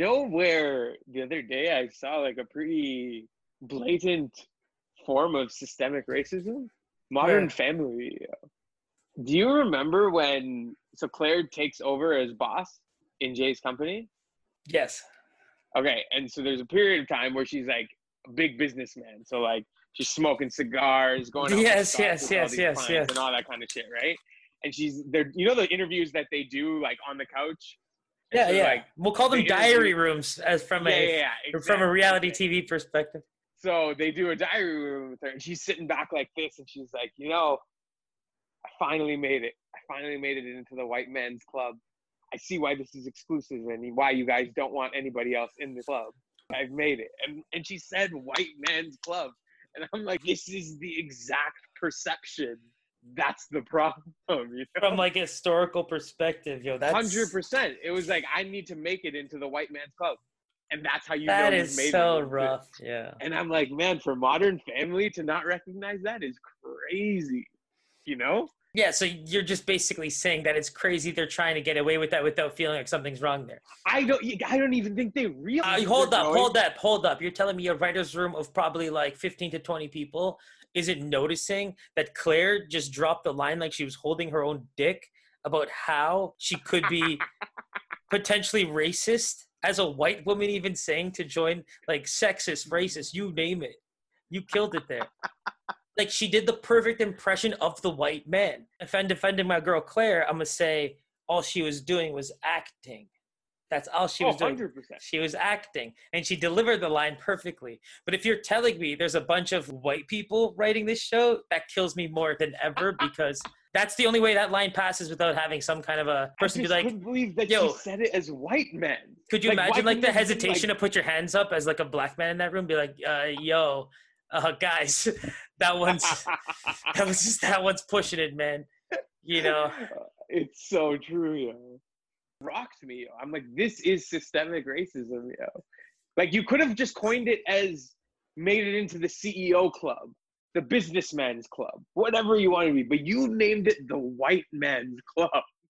know where the other day I saw like a pretty blatant form of systemic racism? Modern? Family. Do you remember when so Claire takes over as boss in Jay's company? Yes. Okay, and so there's a period of time where she's like a big businessman. So like she's smoking cigars, going Yes, yes, yes, yes, yes. and all that kind of shit, right? And she's there. You know the interviews that they do like on the couch. Yeah, so, yeah. Like, we'll call them diary rooms as from yeah, a yeah, yeah, from a reality. TV perspective. So they do a diary room with her, and she's sitting back like this, and she's like, you know, I finally made it. I finally made it into the white men's club. I see why this is exclusive and why you guys don't want anybody else in the club. I've made it. And and she said white men's club. And I'm like, this is the exact perception. That's the problem. You know? From like a historical perspective, yo, that's Hundred percent. It was like I need to make it into the white man's club. And that's how you that know you've is made so it. rough. Yeah. And I'm like, man, for Modern Family to not recognize that is crazy. You know? Yeah, so you're just basically saying that it's crazy they're trying to get away with that without feeling like something's wrong there. I don't. I don't even think they realize. Uh, hold up, going- hold up, hold up. You're telling me a writer's room of probably like 15 to 20 people isn't noticing that Claire just dropped the line like she was holding her own dick about how she could be potentially racist as a white woman even saying to join like sexist, racist, you name it. You killed it there. like she did the perfect impression of the white man. If I'm defending my girl Claire, I'm gonna say all she was doing was acting. That's all she was Oh, doing. 100%. She was acting and she delivered the line perfectly. But if you're telling me there's a bunch of white people writing this show, that kills me more than ever because that's the only way that line passes without having some kind of a person be just like, couldn't believe that "Yo." she said it as white men. could you Like, imagine like the it have been, hesitation like- to put your hands up as like a black man in that room? Be like, uh, yo, uh, guys, that one's that was just that one's pushing it, man. You know, it's so true, yo. Rocked me. I'm like, this is systemic racism, yo. Like you could have just coined it as made it into the CEO club, the businessman's club, whatever you want to be, but you named it the white man's club.